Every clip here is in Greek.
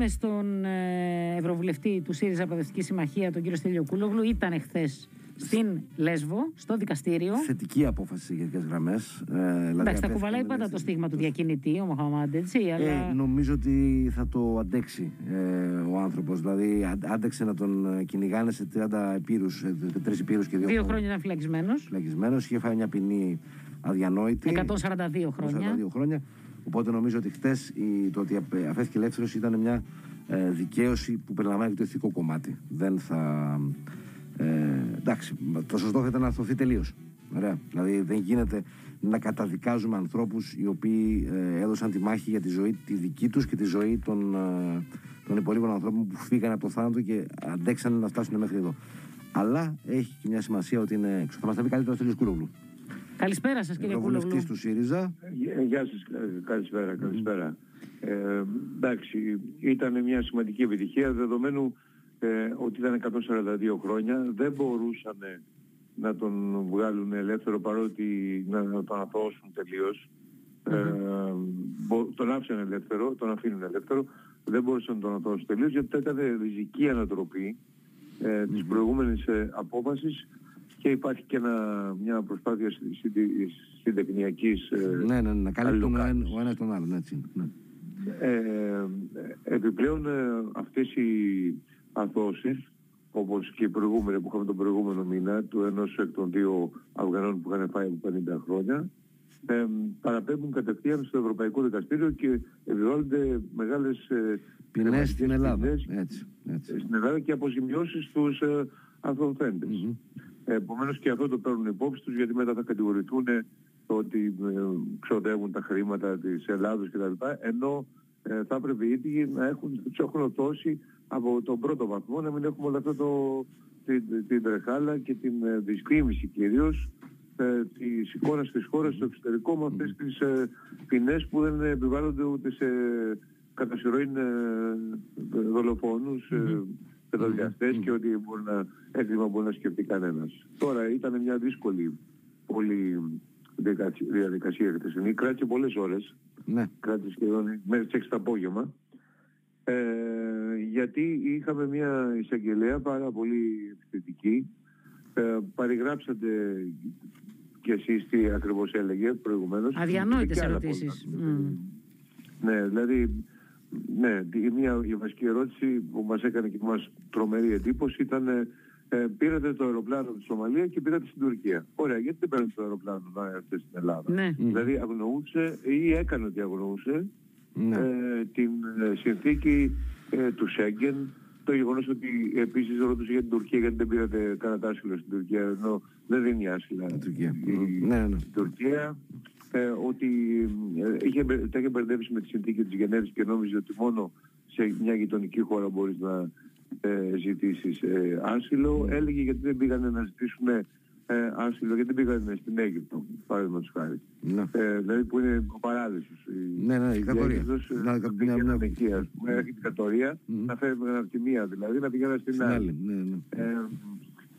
Πάμε στον ε, Ευρωβουλευτή του ΣΥΡΙΖΑ Προοδευτική Συμμαχία, τον κύριο Στέλιο Κούλογλου. Ήταν εχθέ στην Λέσβο, στο δικαστήριο. Θετική απόφαση σε γενικέ γραμμές. Ε, Εντάξει, θα κουβαλάει πάντα το στίγμα του διακινητή, ο Μοχαμάντ, έτσι. Αλλά... Ε, νομίζω ότι θα το αντέξει ε, ο άνθρωπος. Δηλαδή, άντεξε να τον ε, κυνηγάνε σε 30 επίρους, τρεις επίρους και δύο, δύο χρόνια ήταν φυλακισμένος. Φυλακισμένος, είχε φάει μια ποινή αδιανόητη. 142 χρόνια. 142 χρόνια. Οπότε νομίζω ότι χτες το ότι αφέθηκε ελεύθερος ήταν μια ε, δικαίωση που περιλαμβάνει το ηθικό κομμάτι. Δεν θα. Ε, εντάξει, το σωστό θα ήταν να αρθωθεί τελείως. Δηλαδή δεν γίνεται να καταδικάζουμε ανθρώπους οι οποίοι ε, έδωσαν τη μάχη για τη ζωή τη δική τους και τη ζωή των, ε, των υπολείπων ανθρώπων που φύγανε από το θάνατο και αντέξαν να φτάσουν μέχρι εδώ. Αλλά έχει και μια σημασία ότι είναι έξω. Θα μας τα πει καλύτερα ο Στέλιος Κούλογλου. Καλησπέρα σας κύριε Κούλογλου. του ΣΥΡΙΖΑ. Ε, γεια σας, καλησπέρα, καλησπέρα. Ε, εντάξει, ήταν μια σημαντική επιτυχία δεδομένου ε, ότι ήταν 142 χρόνια. Δεν μπορούσαν να τον βγάλουν ελεύθερο παρότι να, να τον αθώσουν τελείως. Ε, τον άφησαν ελεύθερο, τον αφήνουν ελεύθερο. Δεν μπορούσαν να τον αθώσουν τελείως γιατί έκανε ριζική ανατροπή ε, της προηγούμενης ε, απόφασης και υπάρχει και ένα, μια προσπάθεια συντεχνιακής ε, Ναι, ναι, ναι, να καλύπτουν ο ένας τον άλλον, έτσι. Ναι. Ε, επιπλέον ε, αυτές οι αθώσεις όπως και οι προηγούμενοι που είχαμε τον προηγούμενο μήνα του ενός εκ των δύο Αφγανών που είχαν φάει από 50 χρόνια ε, παραπέμπουν κατευθείαν στο Ευρωπαϊκό Δικαστήριο και επιβάλλονται μεγάλες ε, ποινές στην Ελλάδα. έτσι, έτσι. Στην Ελλάδα και αποζημιώσεις στους ε, ανθοθέντες. Mm-hmm. Επομένως και αυτό το παίρνουν υπόψη τους γιατί μετά θα κατηγορηθούν ότι ε, ξοδεύουν τα χρήματα της Ελλάδος κτλ. Ενώ ε, θα έπρεπε οι ίδιοι να έχουν, τους έχουν δώσει από τον πρώτο βαθμό να μην έχουμε όλο αυτό το, την, την τρεχάλα και την ε, δυσκρίμηση κυρίως ε, της εικόνας της χώρας στο εξωτερικό με αυτές τις ε, ποινές που δεν επιβάλλονται ούτε σε κατά συρροήν ε, δολοφόνους, ε, παιδοδιαστές και ότι μπορεί να, έγκλημα μπορεί να σκεφτεί κανένας. Τώρα ήταν μια δύσκολη πολύ διαδικασία χθεσινή. Κράτησε πολλές ώρες. Ναι. Κράτησε σχεδόν μέχρι τις 6 το απόγευμα. Ε, γιατί είχαμε μια εισαγγελέα πάρα πολύ επιθετική. Ε, παριγράψατε και εσείς τι ακριβώς έλεγε προηγουμένως. Αδιανόητες ερωτήσεις. Mm. Ναι, δηλαδή, ναι, μια, η βασική ερώτηση που μας έκανε και μας τρομερή εντύπωση ήταν ε, πήρατε το αεροπλάνο στη Σομαλία και πήρατε στην Τουρκία. Ωραία, γιατί δεν παίρνετε το αεροπλάνο να έρθετε στην Ελλάδα; Ναι. Δηλαδή αγνοούσε ή έκανε ότι αγνοούσε ναι. ε, την ε, συνθήκη ε, του Σέγγεν, το γεγονός ότι επίσης ρωτούσε για την Τουρκία γιατί δεν πήρατε κανένα άσυλο στην Τουρκία ενώ δεν δίνει άσυλα Τουρκία. η, ναι, ναι. Τουρκία ε, ότι ε, είχε, τα είχε μπερδέψει με τη συνθήκη της Γενέβης και νόμιζε ότι μόνο σε μια γειτονική χώρα μπορείς να ε, ζητήσεις ε, άσυλο. Έλεγε γιατί δεν πήγανε να ζητήσουν ε, άσυλο, γιατί δεν πήγανε στην Αίγυπτο, παραδείγματος χάρη. Ναι. Ε, δηλαδή που είναι ο παράδεισος. Ναι, ναι, η κατορία. Να πήγαινε έχει την κατορία, να φεύγουν από τη μία δηλαδή, να πηγαίνουν στην άλλη. Ναι, ναι. Ε,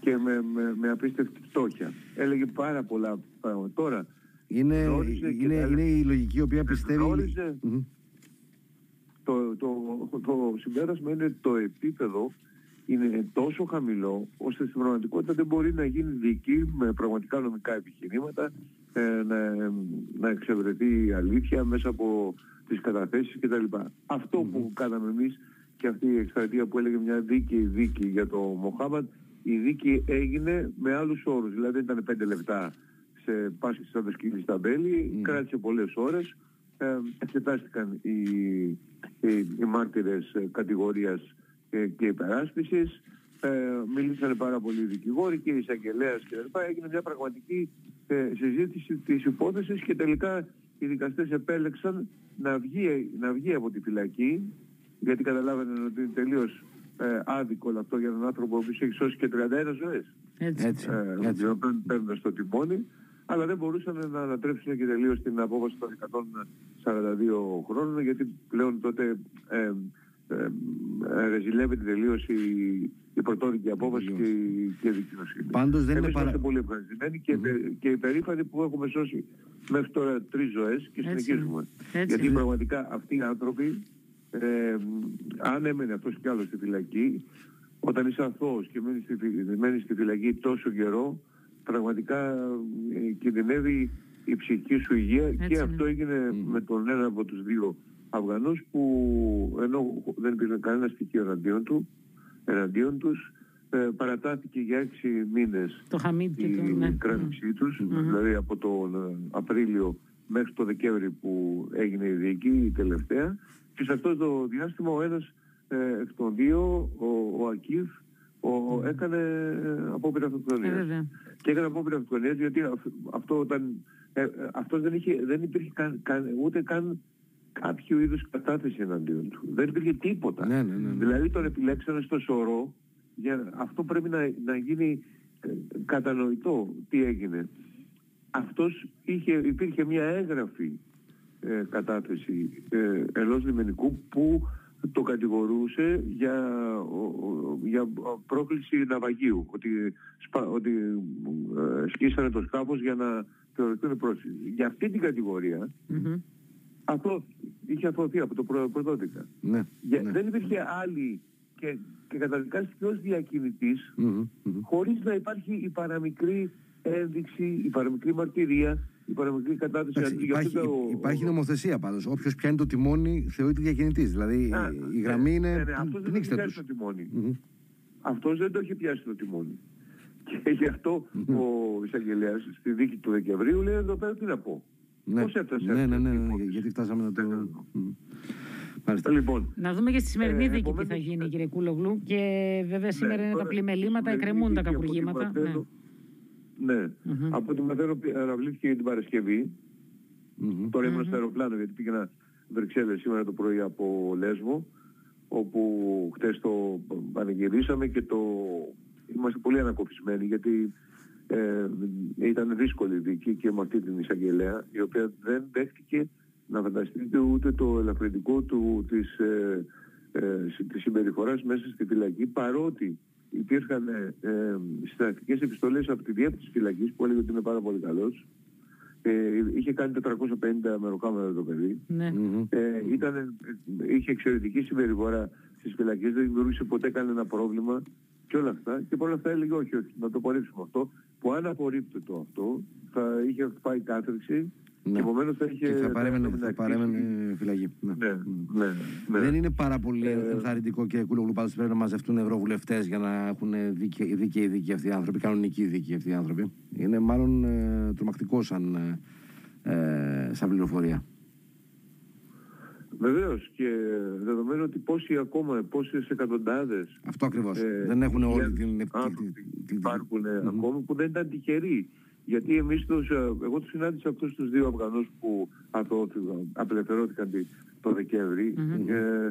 και με, με, με απίστευτη φτώχεια. Έλεγε πάρα πολλά πράγματα. Τώρα, είναι, είναι, είναι η λογική η οποία πιστεύει... Γνώριζε, το, το, το συμπέρασμα είναι το επίπεδο είναι τόσο χαμηλό ώστε στην πραγματικότητα δεν μπορεί να γίνει δίκη με πραγματικά νομικά επιχειρήματα ε, να, να εξευρεθεί η αλήθεια μέσα από τις καταθέσεις κτλ. Αυτό που κάναμε εμείς και αυτή η εκστρατεία που έλεγε μια δίκη δίκη για το Μοχάμαντ η δίκη έγινε με άλλους όρους. Δηλαδή δεν ήταν πέντε λεπτά σε πάσχη σαν το σκύλι στα μπέλη, mm. κράτησε πολλές ώρες, ε, εξετάστηκαν οι, οι, οι μάρτυρες ε, κατηγορίας και, και υπεράσπισης, ε, μιλήσανε πάρα πολλοί δικηγόροι και εισαγγελέας κλπ. Έγινε μια πραγματική ε, συζήτηση της υπόθεσης και τελικά οι δικαστές επέλεξαν να βγει, να βγει από τη φυλακή γιατί καταλάβαιναν ότι είναι τελείως ε, άδικο όλο αυτό για έναν άνθρωπο που έχει σώσει και 31 ζωές. Έτσι. Έτσι. Ε, έτσι. Παίρνοντας το τιμόνι αλλά δεν μπορούσαν να ανατρέψουν και τελείως την απόφαση των 142 χρόνων γιατί πλέον τότε ε, ε, ρεζιλεύεται τελείως η, η πρωτόδικη απόφαση και, η, και η δικαιοσύνη. Πάντως δεν Εμείς είναι παρα... είμαστε πολύ ευχαριστημένοι και, mm-hmm. και υπερήφανοι που έχουμε σώσει μέχρι τώρα τρεις ζωές και συνεχίζουμε. Έτσι. Γιατί πραγματικά αυτοί οι άνθρωποι ε, αν έμενε αυτός κι άλλος στη φυλακή, όταν είσαι αθώος και μένεις στη, μένεις στη φυλακή τόσο καιρό, πραγματικά ε, κινδυνεύει η ψυχική σου υγεία Έτσι και είναι. αυτό έγινε με τον ένα από τους δύο Αφγανούς που ενώ δεν υπήρχε κανένα στοιχείο εναντίον του, εναντίον τους, ε, παρατάθηκε για έξι μήνες Το Χαμίτ και το. η Ναι. κράτησή τους, δηλαδή από τον ε, Απρίλιο μέχρι το Δεκέμβρη που έγινε η δίκη, η τελευταία. Και σε αυτό το διάστημα ο ένας ε, εκ των δύο, ο, ο Ακίβ, ο, έκανε ε, απόπειρα Ε, αυτοκτονίας. βέβαια. Και έκανε απόπειρα αυτοκτονίας γιατί αυ- αυτό όταν, ε, ε, αυτός δεν, είχε, δεν υπήρχε καν, καν- ούτε καν κάποιο είδους κατάθεση εναντίον του. Δεν υπήρχε τίποτα. Ναι, ναι, ναι, ναι. Δηλαδή τον επιλέξανε στο σωρό, για, αυτό πρέπει να, να γίνει ε, κατανοητό τι έγινε. Αυτός είχε, υπήρχε μια έγγραφη ε, κατάθεση ε, ενός λιμενικού που το κατηγορούσε για, ο- ο- για πρόκληση ναυαγίου, ότι, σπα, ότι ε, σκίσανε το σκάφος για να θεωρηθούν πρόσφυγες. Για αυτή την κατηγορία Μμμ. αυτό είχε αθωωθεί από το προ- πρωτότυπα. Ναι. Για- ναι. Δεν υπήρχε άλλη και, και καταδικάστηκε ως διακινητής Μμμ, μμμ. χωρίς να υπάρχει η παραμικρή ένδειξη, η παραμικρή μαρτυρία, η παραμικρή κατάθεση. Εντάξει, Γι' αυτό υπάρχει, το- υπάρχει νομοθεσία πάντως. Όποιος πιάνει το τιμόνι θεωρείται διακινητής. Δηλαδή Α, η γραμμή ναι, είναι ναι, ναι, αυτός δεν το πνίξτε είχε τους. πιάσει το τιμόνι. Μμμ. Αυτός δεν το είχε πιάσει το τιμόνι. Και γι' αυτό ο εισαγγελέας στη δίκη του Δεκεμβρίου λέει εδώ πέρα τι να πω; Ναι. Πώς έφτασε ναι, αυτή ναι, ναι, η ναι, υπόθεση; γιατί φτάσαμε να το... Ναι, ναι. Μμμ. Μάλιστα. Λοιπόν, Να δούμε και στη σημερινή Ε, δίκη τι επομένως, θα γίνει, ε, κύριε Κούλογλου. Και βέβαια σήμερα Ναι, είναι τα τώρα, πλημελήματα, η εκκρεμούν τα δίκη, από ό,τι καπουργήματα. Ναι. Μαθαίνω- Ναι. Μμμ. Από ό,τι μαθαίνω πι- αναβλήθηκε την Παρασκευή. Μμμ. Τώρα ήμουν στο αεροπλάνο γιατί πήγαινα Βρυξέλλες σήμερα το πρωί από Λέσβο όπου χτες το πανηγυρίσαμε και το είμαστε πολύ ανακοφισμένοι γιατί ε, ήταν δύσκολη η δίκη και με αυτή την εισαγγελέα η οποία δεν δέχτηκε να φανταστείτε ούτε το ελαφρυντικό του της, ε, ε, συ- της συμπεριφοράς μέσα στη φυλακή παρότι υπήρχαν ε, ε, συντακτικές επιστολές από τη διεύθυνση της φυλακής που έλεγε ότι είναι πάρα πολύ καλός ε, είχε κάνει 450 μεροκάμερα το παιδί Ναι. Μμμ. ε, ήταν, ε, είχε εξαιρετική συμπεριφορά στις φυλακές, δεν δημιουργούσε ποτέ κανένα πρόβλημα και όλα αυτά. Και όλα αυτά έλεγε όχι, όχι, να το απορρίψουμε αυτό. Που αν απορρίπτεται αυτό, θα είχε πάει κάθριξη Ναι. και επομένως θα είχε... Και θα παρέμενε, θα θα παρέμενε φυλακή. Ναι. Ναι, Μμ. ναι, ναι. Δεν είναι πάρα πολύ Ε, ενθαρρυντικό και κούλογλου πάντως πρέπει να μαζευτούν ευρωβουλευτές για να έχουν δίκαιη δίκαιη δίκη αυτοί οι άνθρωποι, κανονική δίκη αυτοί οι άνθρωποι. Είναι μάλλον ε, τρομακτικό σαν, ε, ε, σαν πληροφορία. Βεβαίως και δεδομένου ότι πόσοι ακόμα, πόσες εκατοντάδες Αυτό ακριβώς. ε, δεν έχουν όλη χιλιάδες την... την- άνθρωποι την- την- υπάρχουν ε, ακόμα που δεν ήταν τυχεροί. Γιατί εμείς τους, ε, εγώ τους συνάντησα αυτούς τους δύο Αφγανούς που αθωώθηκαν, απελευθερώθηκαν τη- το δεκεμβρη ε,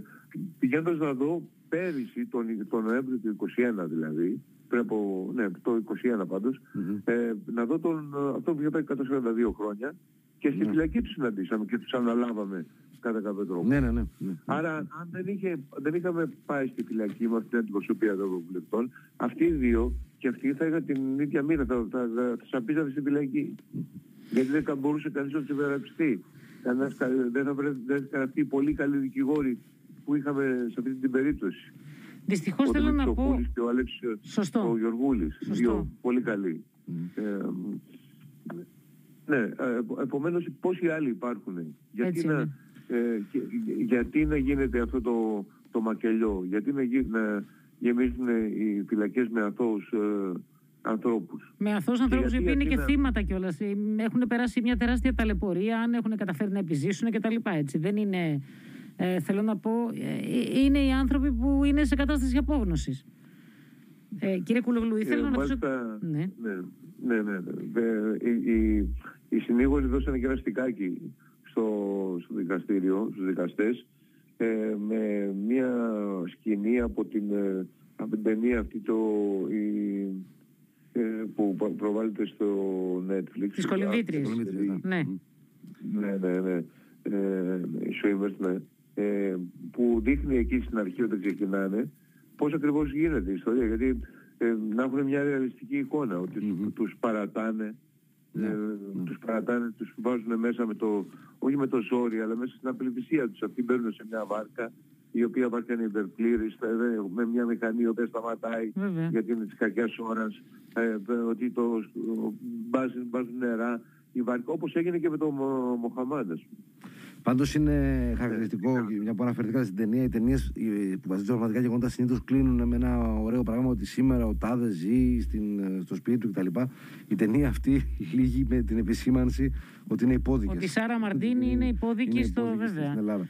πηγαίνοντας να δω πέρυσι, τον, τον Νοέμβριο του 21 δηλαδή, πριν από, ναι, το 21 παντως ε, να δω τον, αυτό που είχε πάει 142 χρόνια και στη φυλακή τους συναντήσαμε και τους αναλάβαμε κατά κάποιο τρόπο. Ναι, ναι, ναι. ναι. Άρα, αν δεν, είχε, δεν είχαμε πάει στη φυλακή με αυτή την αντιπροσωπεία των ευρωβουλευτών, αυτοί οι δύο και αυτοί θα είχαν την ίδια μοίρα, θα, θα, θα, θα σαπίζανε στη φυλακή. Γιατί δεν θα μπορούσε κανείς να τους υπερασπιστεί. Κανένας, κα- δεν θα βρε- δεν θα ήταν αυτοί οι πολύ καλοί δικηγόροι που είχαμε σε αυτή την περίπτωση. Δυστυχώς Ο θέλω να πω. Δημητροπούλης και ο Αλέξης Σωστό. ο Γιωργούλης, Σωστό. δύο πολύ καλοί. Ε, ναι, ε, επομένως πόσοι άλλοι υπάρχουν; Γιατί Έτσι να, είναι. ε, και- γιατί να γίνεται αυτό το, το μακελιό, γιατί να, γι- να γεμίζουν οι φυλακές με αθώους ε, ανθρώπους. Με αθώους ανθρώπους οι γιατί- οποίοι είναι γιατί και να- θύματα κιόλας. Έχουν περάσει μια τεράστια ταλαιπωρία, αν έχουν καταφέρει να επιζήσουν κτλ. Έτσι. Δεν είναι. Ε, θέλω να πω, ε, είναι οι άνθρωποι που είναι σε κατάσταση απόγνωσης. Ε, κύριε Κουλογλού, ήθελα να ρωτήσω. μάλιστα, Ναι. ναι, ναι, ναι, ναι. Ε, οι, οι, οι συνήγοροι δώσανε και ένα στικάκι στο, στο δικαστήριο, στους δικαστές, ε, με μια σκηνή από την, ε, από την ταινία αυτή το, η, ε, που προ- προβάλλεται στο Netflix. Τις κολυμβήτριες. Αυτή- Ναι. ναι, ναι, ναι. Ε, οι swimmers, ναι. Ε, που δείχνει εκεί στην αρχή όταν ξεκινάνε πώς ακριβώς γίνεται η ιστορία. Γιατί ε, να έχουν μια ρεαλιστική εικόνα ότι Μμμ. τους παρατάνε Ναι, ε, τους παρατάνε, τους βάζουν μέσα με το, όχι με το ζόρι, αλλά μέσα στην απελπισία τους. Αυτοί μπαίνουν σε μια βάρκα η οποία μας κάνει υπερπλήρης, ε, με μια μηχανή η οποία σταματάει Βέβαια. γιατί είναι της κακιάς ώρας, ε, ότι το μπάζουν, μπάζουν νερά, η βαρκ, όπως έγινε και με τον Μοχαμάντα. Πάντως είναι χαρακτηριστικό, μια που αναφερθήκατε στην ταινία, οι ταινίες που βασίζονται πραγματικά γεγονότα συνήθως κλείνουν με ένα ωραίο πράγμα ότι σήμερα ο Τάδε ζει στην, στο σπίτι του κτλ. Η ταινία αυτή λύγει με την επισήμανση ότι είναι υπόδικες. Ότι η Σάρα Μαρτίνη είναι υπόδικη στο υπόδικες βέβαια. Στην Ελλάδα.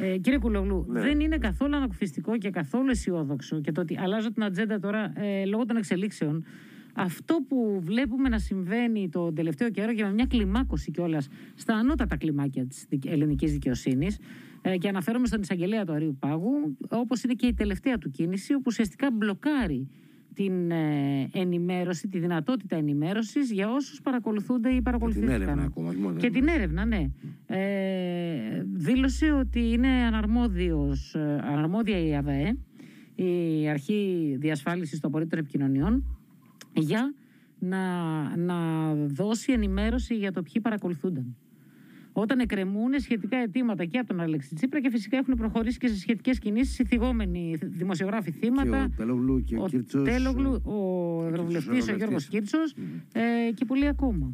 Ε, κύριε Κουλογλού, Ναι. δεν είναι καθόλου ανακουφιστικό και καθόλου αισιόδοξο και το ότι αλλάζω την ατζέντα τώρα ε, λόγω των εξελίξεων. Αυτό που βλέπουμε να συμβαίνει το τελευταίο καιρό και με μια κλιμάκωση κιόλας στα ανώτατα κλιμάκια της ελληνικής δικαιοσύνης, ε, και αναφέρομαι στον εισαγγελέα του Αρίου Πάγου, όπως είναι και η τελευταία του κίνηση, όπου ουσιαστικά μπλοκάρει την ε, ενημέρωση, τη δυνατότητα ενημέρωσης για όσους παρακολουθούνται ή Και την παρακολουθήθηκαν. έρευνα ακόμα. όχι μόνο Και την έρευνα, ναι. Ε, δήλωσε ότι είναι αναρμόδιος, ε, αναρμόδια η ΑΔΑΕ, η Αρχή Διασφάλισης των Απορρίτων Επικοινωνιών, για να, να δώσει ενημέρωση για το ποιοι παρακολουθούνταν. Όταν εκκρεμούν σχετικά αιτήματα και από τον Αλέξη Τσίπρα και φυσικά έχουν προχωρήσει και σε σχετικές κινήσεις οι θυγόμενοι δημοσιογράφοι Και θύματα. ο Τέλογλου και ο, ο Κίρτσος, Τέλογλου, ο Κίρτσος, Ευρωβουλευτής, ο Ευρωβουλευτής. Γιώργος Κίρτσος ε, και πολλοί ακόμα.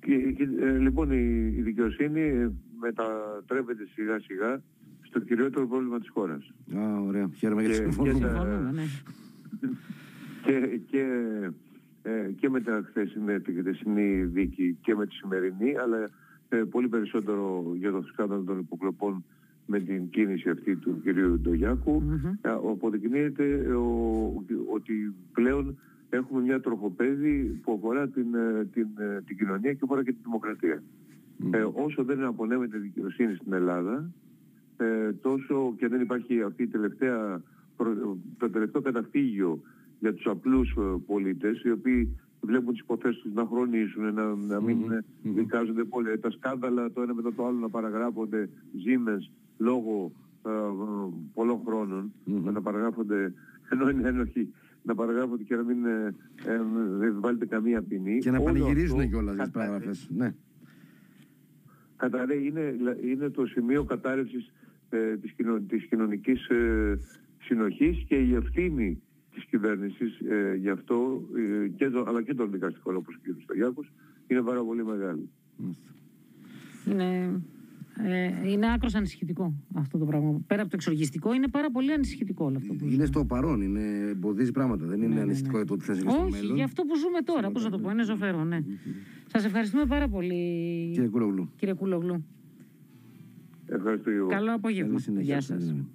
Και, και, ε, λοιπόν η, η δικαιοσύνη ε, μετατρέπεται σιγά σιγά στο κυριότερο πρόβλημα της χώρας. Α, ωραία. Χαίρομαι γιατί Και- συμφωνούμε. Και τα- Συμφωνούμε, ναι. και, και, ε, και με τα χθεσινή, τη χθεσινή δίκη και με τη σημερινή, αλλά ε, πολύ περισσότερο για το σκάνδαλο των υποκλοπών με την κίνηση αυτή του κυρίου Ντογιάκου, Μμμ. ε, οποδεικνύεται ε, ο- ότι πλέον έχουμε μια τροχοπέδη που αφορά την, ε, την, ε, την κοινωνία και αφορά και τη δημοκρατία. Ε, όσο δεν απονέμεται δικαιοσύνη στην Ελλάδα, ε, τόσο και δεν υπάρχει αυτή η τελευταία, προ- το τελευταίο καταφύγιο για τους απλούς ε, πολίτες, οι οποίοι βλέπουν τις υποθέσεις τους να χρονίζουν, να, να μην ε, δικάζονται πολύ. Τα σκάνδαλα το ένα μετά το άλλο να παραγράφονται ζήμες λόγω ε, ε, πολλών χρόνων, να παραγράφονται ενώ είναι ένοχοι, να παραγράφονται και να μην ε, ε, δεν βάλετε καμία ποινή. Και να Όλο πανηγυρίζουν αυτό κιόλας τις καταρρέει- παραγραφές. Ναι. καταρρέει, είναι, είναι το σημείο κατάρρευσης ε, της, κοινο, της κοινωνικής ε, συνοχής και η ευθύνη της κυβέρνησης ε, γι' αυτό, ε, και το, αλλά και των δικαστικών όπως ο κ. Στογιάκος, είναι πάρα πολύ μεγάλη. Είναι, ε, είναι άκρος ανησυχητικό αυτό το πράγμα. Πέρα από το εξοργιστικό, είναι πάρα πολύ ανησυχητικό όλο αυτό που Είναι ζούμε. στο παρόν, είναι, εμποδίζει πράγματα. Δεν είναι ναι, ανησυχητικό ναι. για το τι θα συμβεί στο Όχι, μέλλον. για αυτό που ζούμε τώρα. Πώς να το πω, είναι ζωφερό, ναι. Σας ευχαριστούμε πάρα πολύ, Κύριε Κούλογλου. κύριε Κούλογλου. Ευχαριστώ Γιώργο. Καλό απόγευμα. Καλή συνέχεια. Γεια σας. Ναι.